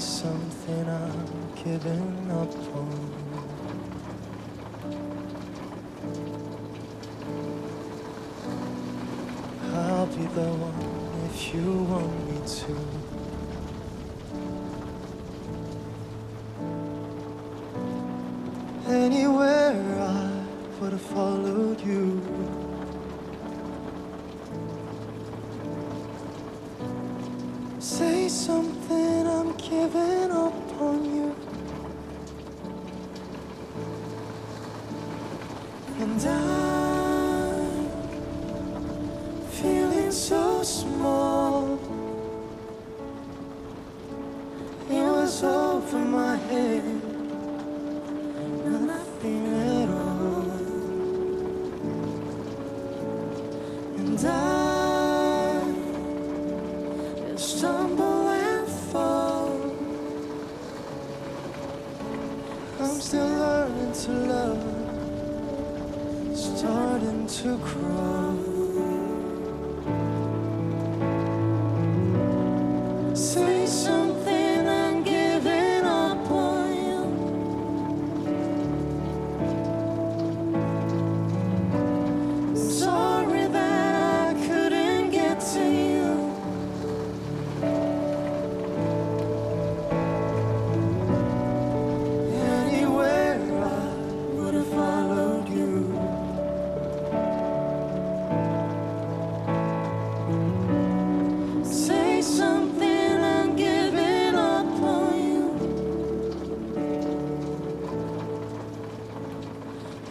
something I'm giving up on. I'll be the one if you want me to. Anywhere I would have followed you. Say something, I'm giving up on you. And I'm feeling so small. It was over my head, nothing at all. And I stumble I'm still learning to love, starting to crawl.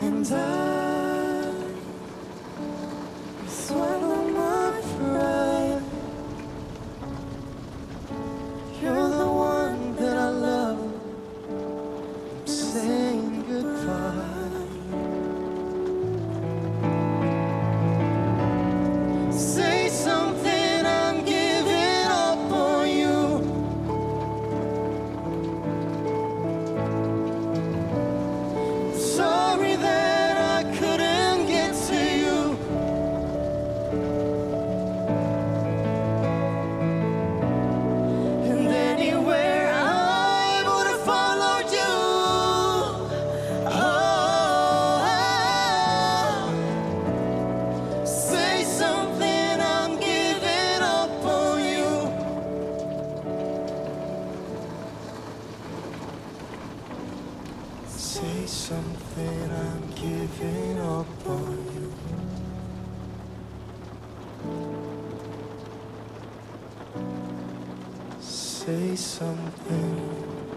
And I Say something, I'm giving up on you. Say something.